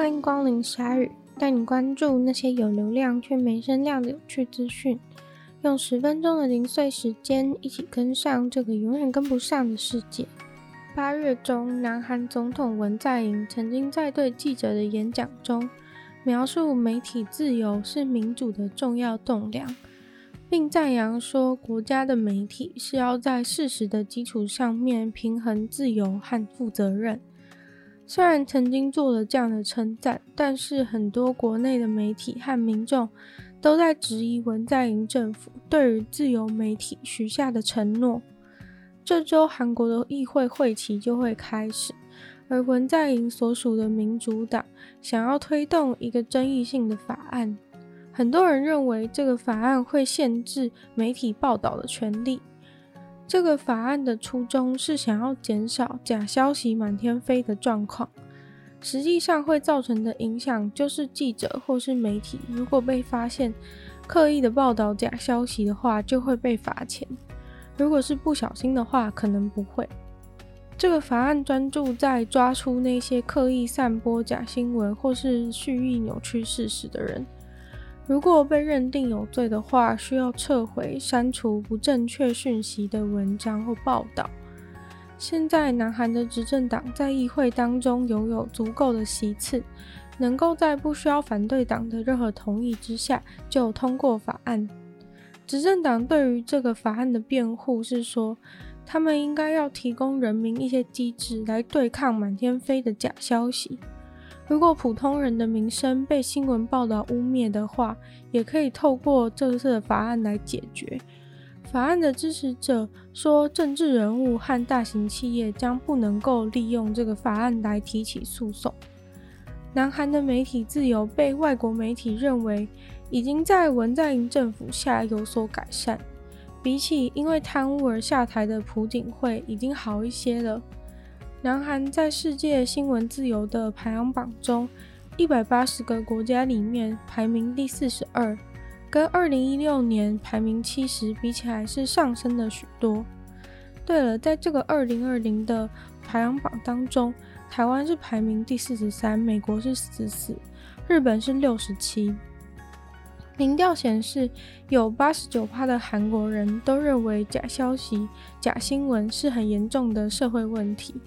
欢迎光临鲨语，带你关注那些有流量却没声量的有趣资讯。用十分钟的零碎时间，一起跟上这个永远跟不上的世界。八月中，南韩总统文在寅曾经在对记者的演讲中，描述媒体自由是民主的重要栋梁，并赞扬说，国家的媒体是要在事实的基础上面平衡自由和负责任。虽然曾经做了这样的称赞，但是很多国内的媒体和民众都在质疑文在寅政府对于自由媒体许下的承诺。这周韩国的议会会期就会开始，而文在寅所属的民主党想要推动一个争议性的法案，很多人认为这个法案会限制媒体报道的权利。这个法案的初衷是想要减少假消息满天飞的状况，实际上会造成的影响就是记者或是媒体如果被发现刻意的报道假消息的话，就会被罚钱；如果是不小心的话，可能不会。这个法案专注在抓出那些刻意散播假新闻或是蓄意扭曲事实的人。如果被认定有罪的话，需要撤回、删除不正确讯息的文章或报道。现在，南韩的执政党在议会当中拥有足够的席次，能够在不需要反对党的任何同意之下就通过法案。执政党对于这个法案的辩护是说，他们应该要提供人民一些机制来对抗满天飞的假消息。如果普通人的名声被新闻报道污蔑的话，也可以透过这次的法案来解决。法案的支持者说，政治人物和大型企业将不能够利用这个法案来提起诉讼。南韩的媒体自由被外国媒体认为已经在文在寅政府下有所改善，比起因为贪污而下台的朴槿惠已经好一些了。南韩在世界新闻自由的排行榜中，一百八十个国家里面排名第四十二，跟二零一六年排名七十比起来是上升了许多。对了，在这个二零二零的排行榜当中，台湾是排名第四十三，美国是四十四，日本是六十七。民调显示，有八十九趴的韩国人都认为假消息、假新闻是很严重的社会问题。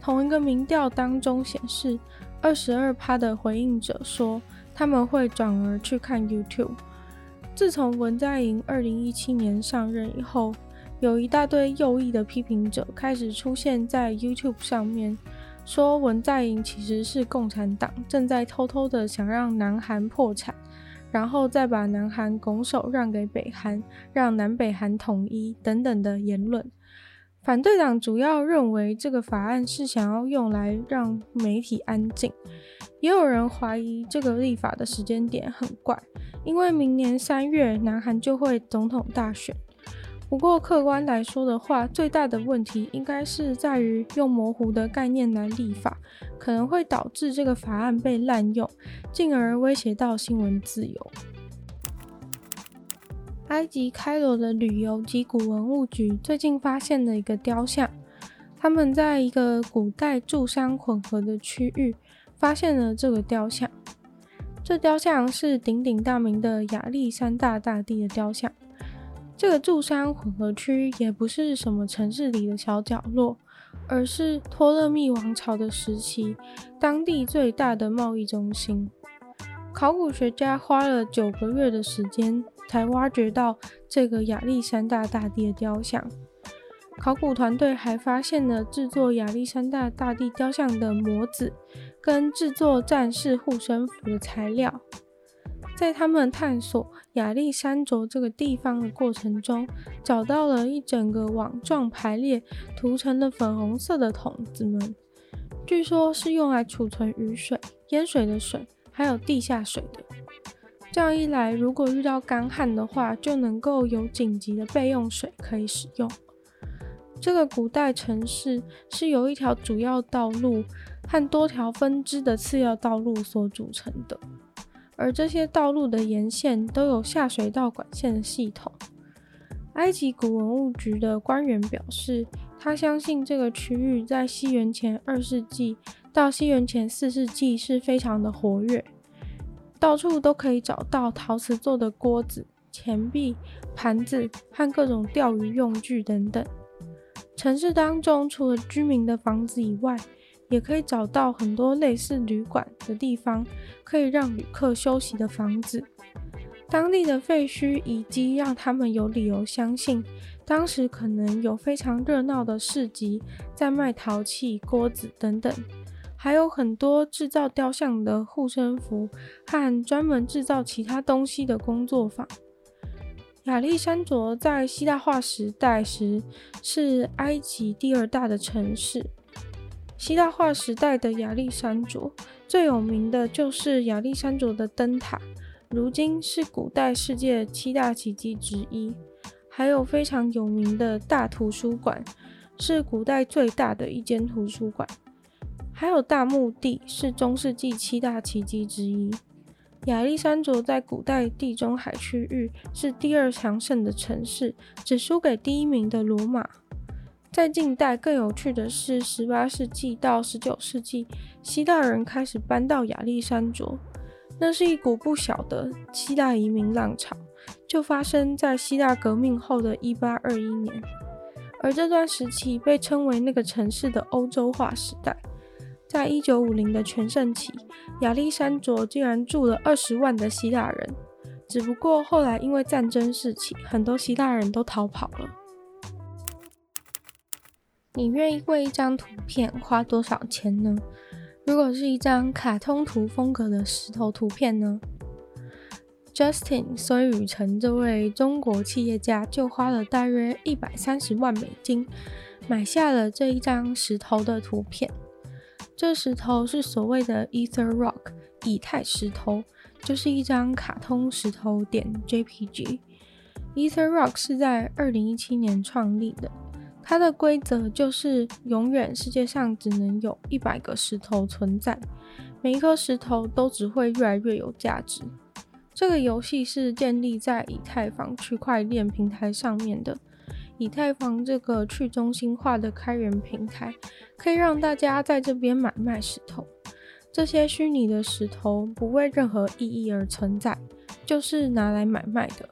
同一个民调当中显示，二十二趴的回应者说他们会转而去看 YouTube。自从文在寅二零一七年上任以后，有一大堆右翼的批评者开始出现在 YouTube 上面，说文在寅其实是共产党正在偷偷的想让南韩破产，然后再把南韩拱手让给北韩，让南北韩统一等等的言论。反对党主要认为这个法案是想要用来让媒体安静，也有人怀疑这个立法的时间点很怪，因为明年三月南韩就会总统大选。不过客观来说的话，最大的问题应该是在于用模糊的概念来立法，可能会导致这个法案被滥用，进而威胁到新闻自由。埃及开罗的旅游及古文物局最近发现了一个雕像，他们在一个古代柱山混合的区域发现了这个雕像。这雕像是鼎鼎大名的亚历山大大帝的雕像。这个柱山混合区也不是什么城市里的小角落，而是托勒密王朝的时期当地最大的贸易中心。考古学家花了九个月的时间。才挖掘到这个亚历山大大帝的雕像。考古团队还发现了制作亚历山大大帝雕像的模子，跟制作战士护身符的材料。在他们探索亚历山卓这个地方的过程中，找到了一整个网状排列、涂成了粉红色的桶子们，据说是用来储存雨水、淹水的水，还有地下水的。这样一来，如果遇到干旱的话，就能够有紧急的备用水可以使用。这个古代城市是由一条主要道路和多条分支的次要道路所组成的，而这些道路的沿线都有下水道管线的系统。埃及古文物局的官员表示，他相信这个区域在西元前二世纪到西元前四世纪是非常的活跃，到处都可以找到陶瓷做的锅子、钱币、盘子和各种钓鱼用具等等。城市当中，除了居民的房子以外，也可以找到很多类似旅馆的地方，可以让旅客休息的房子。当地的废墟遗迹让他们有理由相信，当时可能有非常热闹的市集，在卖陶器、锅子等等，还有很多制造雕像的护身符和专门制造其他东西的工作坊。亚历山卓在希腊化时代时是埃及第二大的城市。希腊化时代的亚历山卓最有名的就是亚历山卓的灯塔，如今是古代世界七大奇迹之一。还有非常有名的大图书馆，是古代最大的一间图书馆。还有大墓地，是中世纪七大奇迹之一。亚历山卓在古代地中海区域是第二强盛的城市，只输给第一名的罗马。在近代更有趣的是，十八世纪到十九世纪，希腊人开始搬到亚历山卓，那是一股不小的希腊移民浪潮，就发生在希腊革命后的一八二一年，而这段时期被称为那个城市的欧洲化时代。在一九五零的全盛期，亚历山卓竟然住了二十万的希腊人。只不过后来因为战争事起，很多希腊人都逃跑了。你愿意为一张图片花多少钱呢？如果是一张卡通图风格的石头图片呢？Justin 孙宇晨这位中国企业家就花了大约一百三十万美金，买下了这一张石头的图片。这石头是所谓的 Ether Rock，以太石头，就是一张卡通石头点 JPG。Ether Rock 是在二零一七年创立的，它的规则就是永远世界上只能有一百个石头存在，每一颗石头都只会越来越有价值。这个游戏是建立在以太坊区块链平台上面的。以太坊这个去中心化的开源平台，可以让大家在这边买卖石头。这些虚拟的石头不为任何意义而存在，就是拿来买卖的。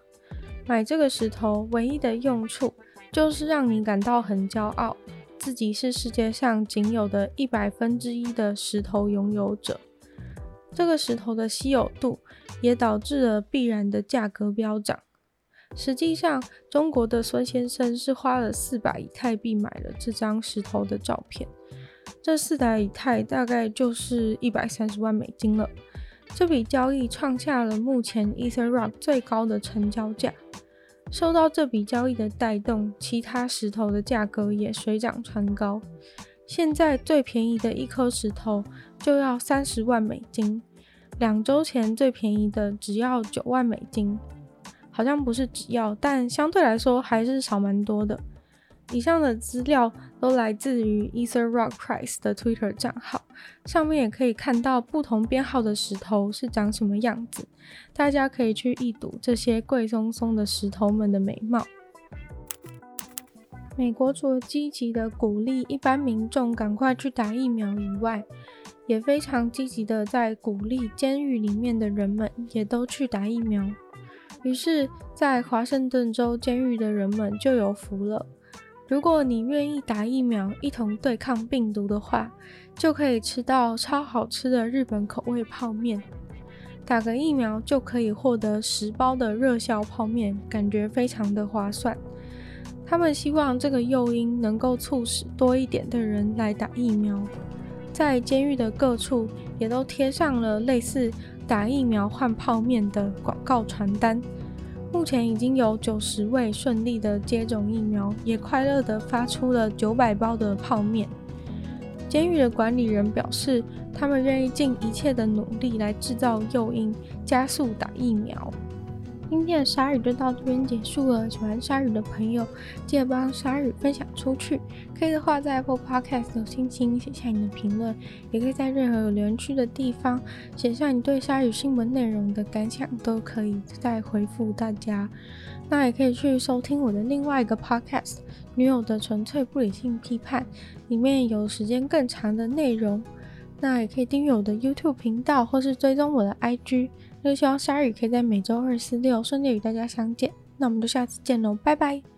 买这个石头唯一的用处，就是让你感到很骄傲，自己是世界上仅有的一百分之一的石头拥有者。这个石头的稀有度，也导致了必然的价格飙涨。实际上，中国的孙先生是花了四百以太币买了这张石头的照片。这四百以太大概就是一百三十万美金了。这笔交易创下了目前 EtherRock 最高的成交价。受到这笔交易的带动，其他石头的价格也水涨船高。现在最便宜的一颗石头就要三十万美金，两周前最便宜的只要九万美金。好像不是只要，但相对来说还是少蛮多的。以上的资料都来自于 EtherRock Price 的 Twitter 账号，上面也可以看到不同编号的石头是长什么样子，大家可以去一睹这些贵松松的石头们的美貌。美国除了积极的鼓励一般民众赶快去打疫苗以外，也非常积极的在鼓励监狱里面的人们也都去打疫苗。于是，在华盛顿州监狱的人们就有福了。如果你愿意打疫苗，一同对抗病毒的话，就可以吃到超好吃的日本口味泡面。打个疫苗就可以获得十包的热销泡面，感觉非常的划算。他们希望这个诱因能够促使多一点的人来打疫苗。在监狱的各处也都贴上了类似打疫苗换泡面的广告传单，目前已经有九十位顺利的接种疫苗，也快乐的发出了九百包的泡面。监狱的管理人表示，他们愿意尽一切的努力来制造诱因，加速打疫苗。今天的鲨鱼就到这边结束了。喜欢鲨鱼的朋友，记得帮鲨鱼分享出去。可以的话，在 Apple Podcast 有心情写下你的评论，也可以在任何有留言区的地方写下你对鲨鱼新闻内容的感想，都可以再回复大家。那也可以去收听我的另外一个 Podcast《女友的纯粹不理性批判》，里面有时间更长的内容。那也可以订阅我的 YouTube 频道，或是追踪我的 IG。那就希望鲨鱼可以在每周二、四、六顺利与大家相见。那我们就下次见喽，拜拜。